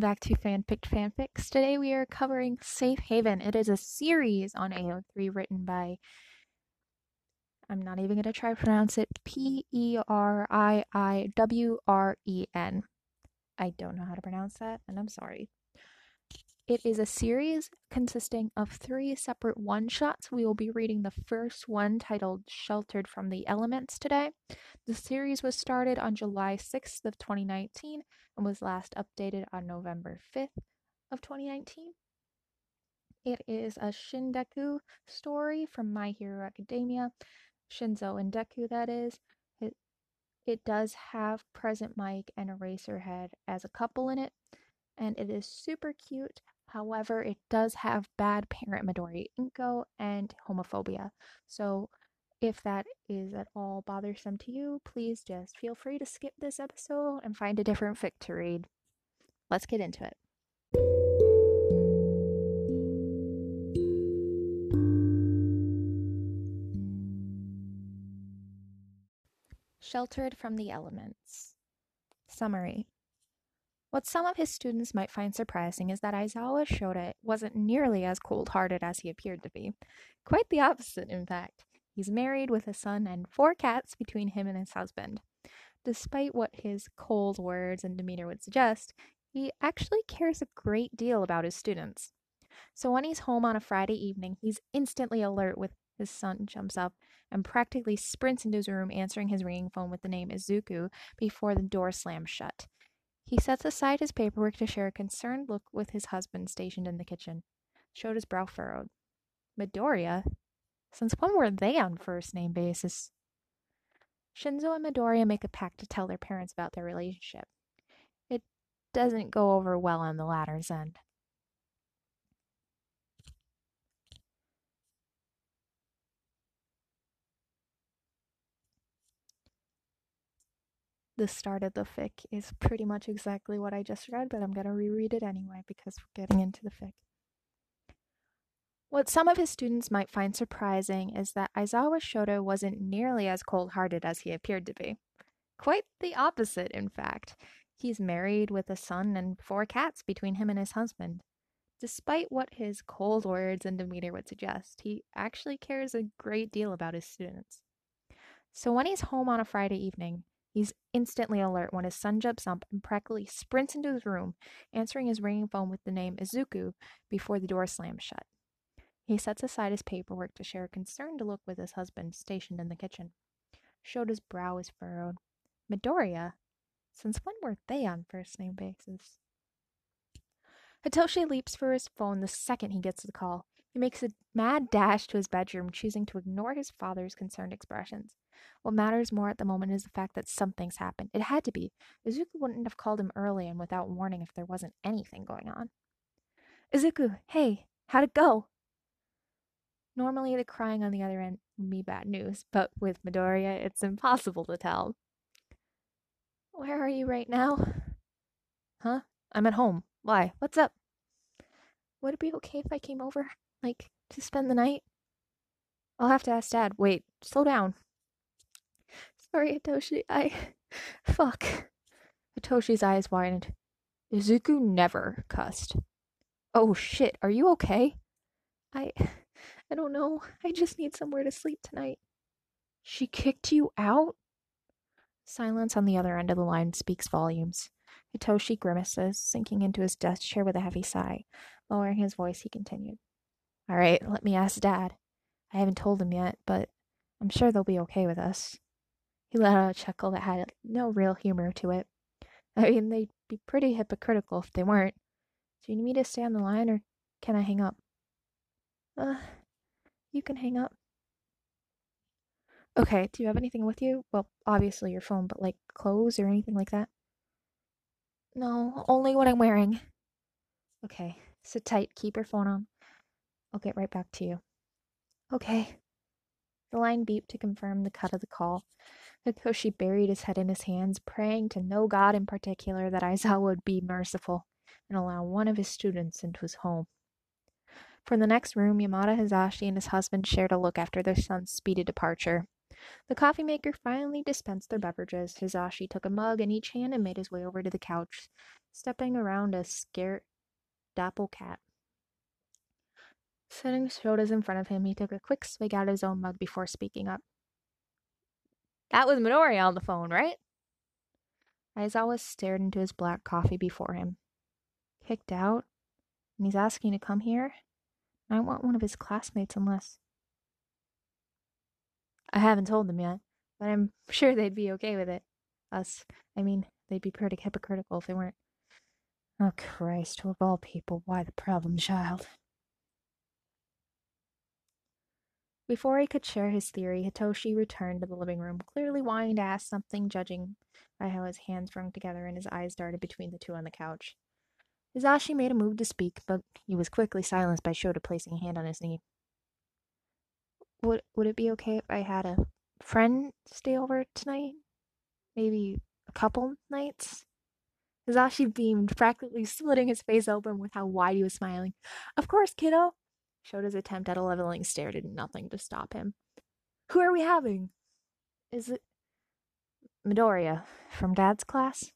Welcome back to Fanfic Fanfics. Today we are covering Safe Haven. It is a series on AO3 written by, I'm not even going to try to pronounce it, P E R I I W R E N. I don't know how to pronounce that, and I'm sorry. It is a series consisting of three separate one shots. We will be reading the first one titled Sheltered from the Elements today. The series was started on July 6th of 2019 and was last updated on November 5th of 2019. It is a Shindeku story from My Hero Academia. Shinso and Deku, that is. It, it does have Present Mic and Eraserhead as a couple in it, and it is super cute. However, it does have bad parent Midori Inko and homophobia. So if that is at all bothersome to you, please just feel free to skip this episode and find a different fic to read. Let's get into it. Sheltered from the Elements. Summary what some of his students might find surprising is that Aizawa Shota wasn't nearly as cold hearted as he appeared to be. Quite the opposite, in fact. He's married with a son and four cats between him and his husband. Despite what his cold words and demeanor would suggest, he actually cares a great deal about his students. So when he's home on a Friday evening, he's instantly alert with his son jumps up and practically sprints into his room, answering his ringing phone with the name Izuku before the door slams shut. He sets aside his paperwork to share a concerned look with his husband stationed in the kitchen. Shota's brow furrowed. Midoriya? Since when were they on first name basis? Shinso and Midoriya make a pact to tell their parents about their relationship. It doesn't go over well on the latter's end. The start of the fic is pretty much exactly what I just read, but I'm going to reread it anyway because we're getting into the fic. What some of his students might find surprising is that Aizawa Shota wasn't nearly as cold hearted as he appeared to be. Quite the opposite, in fact. He's married with a son and four cats between him and his husband. Despite what his cold words and demeanor would suggest, he actually cares a great deal about his students. So when he's home on a Friday evening, He's instantly alert when his son jumps up and practically sprints into his room, answering his ringing phone with the name Izuku before the door slams shut. He sets aside his paperwork to share a concerned look with his husband stationed in the kitchen. Shota's brow is furrowed. Midoriya? Since when were they on first name basis? Hitoshi leaps for his phone the second he gets the call. He makes a mad dash to his bedroom, choosing to ignore his father's concerned expressions. What matters more at the moment is the fact that something's happened. It had to be. Izuku wouldn't have called him early and without warning if there wasn't anything going on. Izuku, hey, how'd it go? Normally, the crying on the other end would be bad news, but with Midoriya, it's impossible to tell. Where are you right now? Huh? I'm at home. Why? What's up? Would it be okay if I came over? Like, to spend the night? I'll have to ask Dad. Wait, slow down. Sorry, Hitoshi. I. Fuck. Hitoshi's eyes widened. Izuku never cussed. Oh shit, are you okay? I. I don't know. I just need somewhere to sleep tonight. She kicked you out? Silence on the other end of the line speaks volumes. Hitoshi grimaces, sinking into his desk chair with a heavy sigh. Lowering his voice, he continued. All right, let me ask Dad. I haven't told him yet, but I'm sure they'll be okay with us. He let out a chuckle that had no real humor to it. I mean, they'd be pretty hypocritical if they weren't. Do you need me to stay on the line or can I hang up? Uh, you can hang up. Okay, do you have anything with you? Well, obviously your phone, but like clothes or anything like that? No, only what I'm wearing. Okay, sit tight, keep your phone on. I'll get right back to you. Okay. The line beeped to confirm the cut of the call. Hitoshi buried his head in his hands, praying to no god in particular that Aizawa would be merciful and allow one of his students into his home. From the next room, Yamada Hizashi and his husband shared a look after their son's speedy departure. The coffee maker finally dispensed their beverages. Hizashi took a mug in each hand and made his way over to the couch, stepping around a scared dapple cat. Setting sodas in front of him, he took a quick swig out of his own mug before speaking up. That was Midoriya on the phone, right? Aizawa stared into his black coffee before him. Kicked out? And he's asking to come here? I want one of his classmates unless. I haven't told them yet, but I'm sure they'd be okay with it. Us. I mean, they'd be pretty hypocritical if they weren't. Oh, Christ, of all people, why the problem child? Before he could share his theory, Hitoshi returned to the living room, clearly wanting to ask something, judging by how his hands wrung together and his eyes darted between the two on the couch. Hizashi made a move to speak, but he was quickly silenced by Shota placing a hand on his knee. Would would it be okay if I had a friend stay over tonight? Maybe a couple nights? Hizashi beamed, practically splitting his face open with how wide he was smiling. Of course, kiddo. Shota's attempt at a leveling stare did nothing to stop him. Who are we having? Is it Midoriya from Dad's class?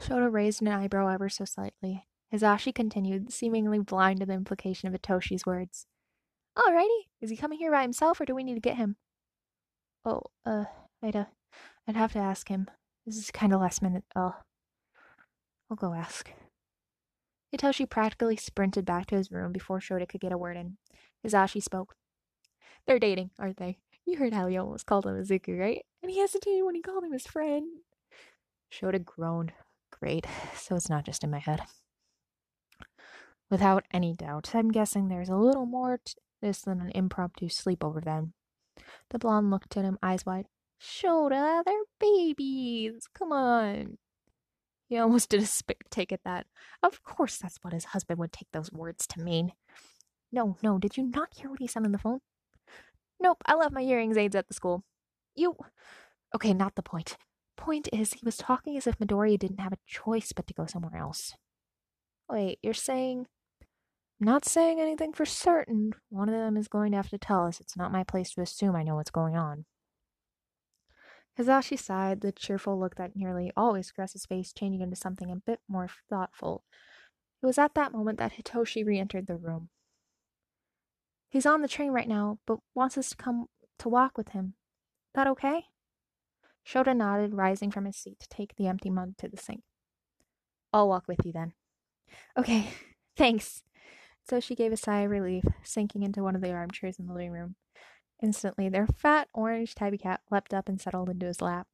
Shota raised an eyebrow ever so slightly. Hizashi continued, seemingly blind to the implication of Hitoshi's words. Alrighty. Is he coming here by himself, or do we need to get him? Oh, uh, I'd, uh, I'd have to ask him. This is kind of last minute. I'll, I'll go ask. Hitoshi practically sprinted back to his room before Shota could get a word in. Hizashi spoke. They're dating, aren't they? You heard how he almost called him Izuku, right? And he hesitated when he called him his friend. Shota groaned. Great, so it's not just in my head. Without any doubt, I'm guessing there's a little more to this than an impromptu sleepover then. The blonde looked at him, eyes wide. Shota, they're babies. Come on. He almost did a spit take at that. Of course, that's what his husband would take those words to mean. No, no, did you not hear what he said on the phone? Nope, I left my hearing aids at the school. You. Okay, not the point. Point is, he was talking as if Midoriya didn't have a choice but to go somewhere else. Wait, you're saying. Not saying anything for certain. One of them is going to have to tell us. It's not my place to assume I know what's going on. Hizashi sighed, the cheerful look that nearly always his face changing into something a bit more thoughtful. It was at that moment that Hitoshi re entered the room. He's on the train right now, but wants us to come to walk with him. That okay? Shota nodded, rising from his seat to take the empty mug to the sink. I'll walk with you then. Okay, thanks. So she gave a sigh of relief, sinking into one of the armchairs in the living room. Instantly, their fat orange tabby cat leapt up and settled into his lap.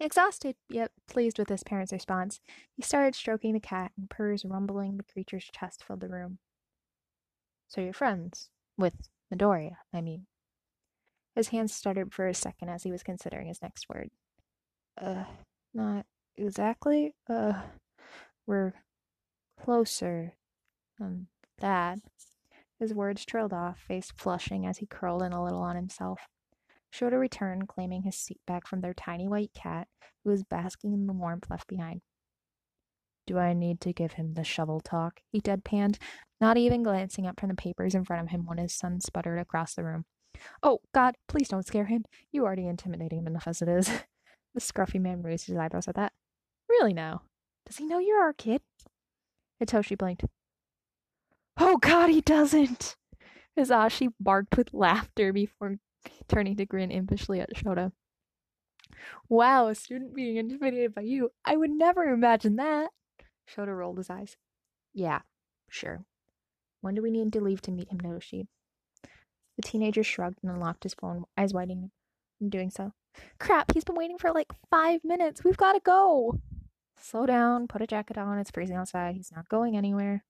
Exhausted, yet pleased with his parents' response, he started stroking the cat, and purrs rumbling the creature's chest filled the room. So you're friends? With Midoriya, I mean. His hands stuttered for a second as he was considering his next word. Uh, not exactly. Uh, we're closer than that. His words trailed off, face flushing as he curled in a little on himself. Shota returned, claiming his seat back from their tiny white cat, who was basking in the warmth left behind. Do I need to give him the shovel talk? He deadpanned, not even glancing up from the papers in front of him when his son sputtered across the room. Oh, God, please don't scare him. You already intimidating him enough as it is. the scruffy man raised his eyebrows at that. Really now? Does he know you're our kid? Hitoshi blinked. Oh god, he doesn't! Hizashi ah, barked with laughter before turning to grin impishly at Shota. Wow, a student being intimidated by you. I would never imagine that. Shota rolled his eyes. Yeah, sure. When do we need to leave to meet Hitoshi? The teenager shrugged and unlocked his phone, eyes widening in doing so. Crap, he's been waiting for like five minutes. We've got to go. Slow down, put a jacket on. It's freezing outside. He's not going anywhere.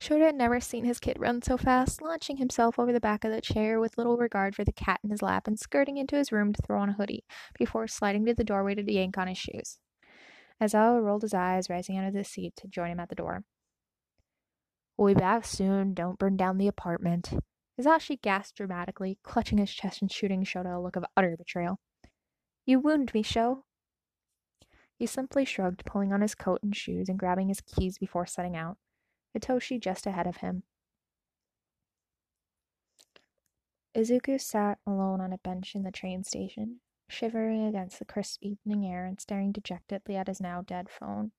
Shota had never seen his kid run so fast, launching himself over the back of the chair with little regard for the cat in his lap and skirting into his room to throw on a hoodie before sliding to the doorway to yank on his shoes. Aizawa rolled his eyes, rising out of the seat to join him at the door. We'll be back soon. Don't burn down the apartment. Hizashi gasped dramatically, clutching his chest and shooting Shota a look of utter betrayal. You wound me, Sho. He simply shrugged, pulling on his coat and shoes and grabbing his keys before setting out. Hitoshi just ahead of him. Izuku sat alone on a bench in the train station, shivering against the crisp evening air and staring dejectedly at his now dead phone.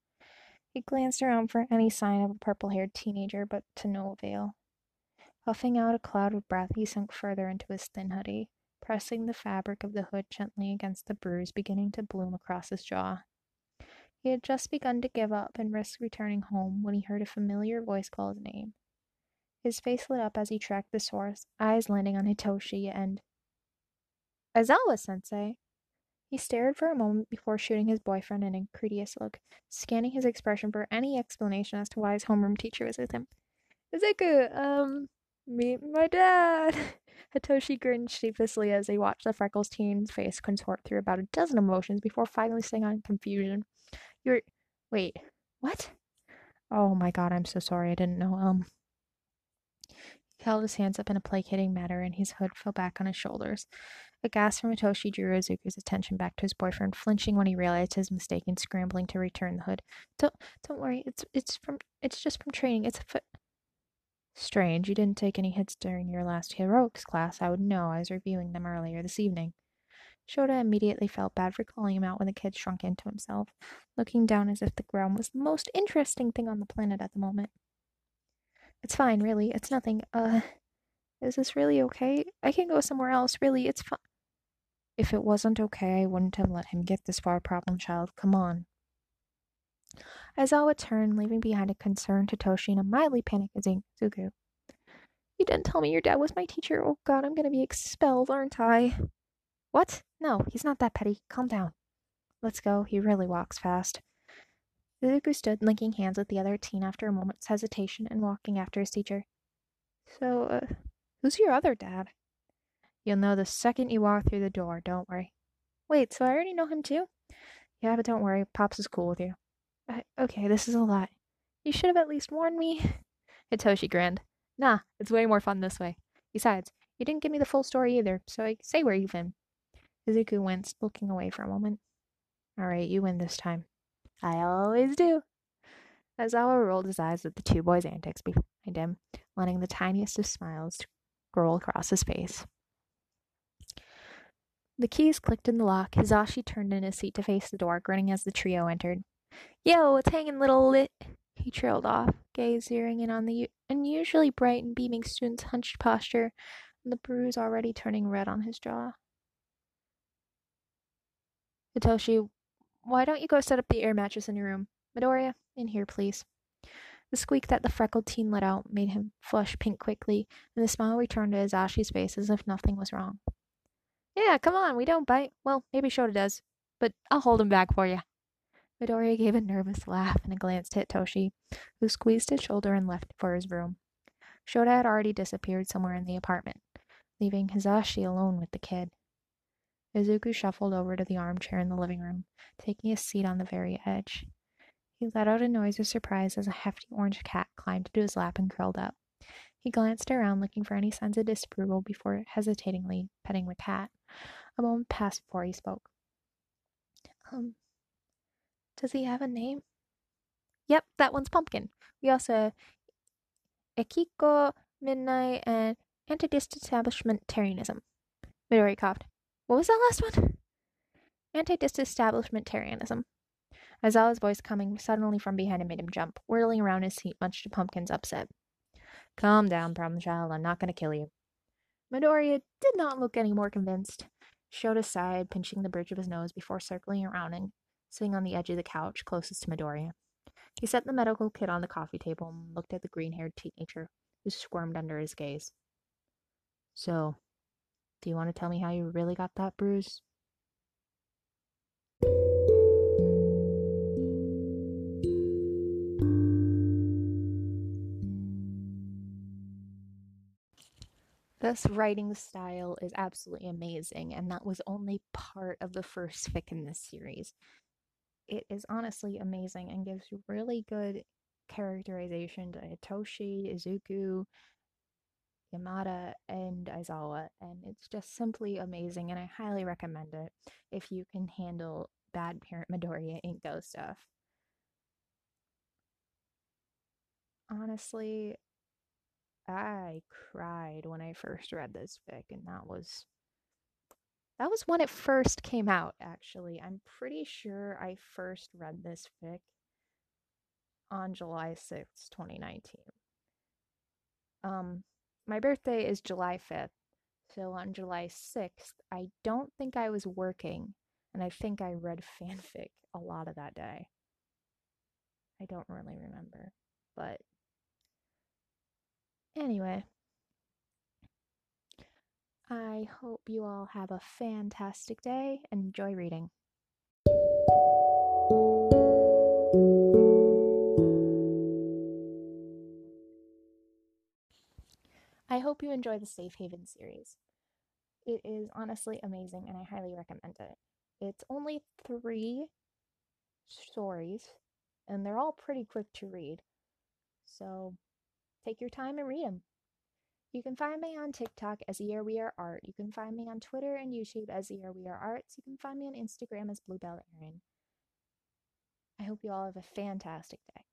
He glanced around for any sign of a purple haired teenager, but to no avail. Puffing out a cloud of breath, he sunk further into his thin hoodie, pressing the fabric of the hood gently against the bruise beginning to bloom across his jaw. He had just begun to give up and risk returning home when he heard a familiar voice call his name. His face lit up as he tracked the source, eyes landing on Hitoshi and. Aizawa sensei! He stared for a moment before shooting his boyfriend an incredulous look, scanning his expression for any explanation as to why his homeroom teacher was with him. Izuku, um, meet my dad. Hitoshi grinned sheepishly as he watched the freckles teen's face contort through about a dozen emotions before finally saying on confusion, You're. Wait, what? Oh my god, I'm so sorry. I didn't know. Um. He held his hands up in a placating manner and his hood fell back on his shoulders. A gasp from Hitoshi drew Izuku's attention back to his boyfriend, flinching when he realized his mistake and scrambling to return the hood. Don't don't worry, it's it's from it's just from training. It's a foot Strange, you didn't take any hits during your last heroics class. I would know. I was reviewing them earlier this evening. Shota immediately felt bad for calling him out when the kid shrunk into himself, looking down as if the ground was the most interesting thing on the planet at the moment. It's fine, really. It's nothing. Uh, is this really okay? I can go somewhere else. Really, it's fine. If it wasn't okay, I wouldn't have let him get this far, problem child. Come on. Aizawa turned, leaving behind a concerned Hitoshi and a mildly panicked Izuku. You didn't tell me your dad was my teacher. Oh god, I'm gonna be expelled, aren't I? What? No, he's not that petty. Calm down. Let's go. He really walks fast. Izuku stood, linking hands with the other teen after a moment's hesitation and walking after his teacher. So, uh, who's your other dad? You'll know the second you walk through the door, don't worry. Wait, so I already know him too? Yeah, but don't worry, Pops is cool with you. I, okay, this is a lot. You should have at least warned me. Hitoshi grinned. Nah, it's way more fun this way. Besides, you didn't give me the full story either, so I say we're even. Izuku winced, looking away for a moment. Alright, you win this time. I always do. Aizawa rolled his eyes at the two boys' antics behind him, letting the tiniest of smiles scroll across his face. The keys clicked in the lock. Hizashi turned in his seat to face the door, grinning as the trio entered. Yo, it's hanging, little lit. He trailed off, gaze zeroing in on the unusually bright and beaming student's hunched posture and the bruise already turning red on his jaw. Hitoshi, why don't you go set up the air mattress in your room? Midoriya, in here, please. The squeak that the freckled teen let out made him flush pink quickly, and the smile returned to Hizashi's face as if nothing was wrong. Yeah, come on, we don't bite. Well, maybe Shota does, but I'll hold him back for you. Midoriya gave a nervous laugh and a glance at Toshi, who squeezed his shoulder and left for his room. Shota had already disappeared somewhere in the apartment, leaving Hizashi alone with the kid. Izuku shuffled over to the armchair in the living room, taking a seat on the very edge. He let out a noise of surprise as a hefty orange cat climbed into his lap and curled up. He glanced around, looking for any signs of disapproval before hesitatingly petting the cat. A moment passed before he spoke. Um, does he have a name? Yep, that one's Pumpkin. We also have Ekiko, Midnight, and Anti-Disestablishmentarianism. Midori coughed. What was that last one? Anti-Disestablishmentarianism. Aizawa's voice coming suddenly from behind him made him jump, whirling around his seat much to Pumpkin's upset. Calm down, problem child. I'm not going to kill you. Midoriya did not look any more convinced. Showed Shota sighed, pinching the bridge of his nose before circling around and sitting on the edge of the couch closest to Midoriya. He set the medical kit on the coffee table and looked at the green haired teenager, who squirmed under his gaze. So, do you want to tell me how you really got that bruise? This writing style is absolutely amazing, and that was only part of the first fic in this series it is honestly amazing and gives really good characterization to Hitoshi, Izuku, Yamada, and Aizawa, and it's just simply amazing, and I highly recommend it if you can handle bad parent Midoriya Inko stuff. Honestly, I cried when I first read this fic, and that was that was when it first came out, actually. I'm pretty sure I first read this fic on July 6th, 2019. Um, my birthday is July 5th, so on July 6th, I don't think I was working, and I think I read fanfic a lot of that day. I don't really remember, but anyway. I hope you all have a fantastic day and enjoy reading. Hope you enjoy the Safe Haven series. It is honestly amazing and I highly recommend it. It's only three stories and they're all pretty quick to read. So take your time and read them. You can find me on TikTok as Year We Are Art. You can find me on Twitter and YouTube as Year We Are Arts. You can find me on Instagram as Bluebell Erin. I hope you all have a fantastic day.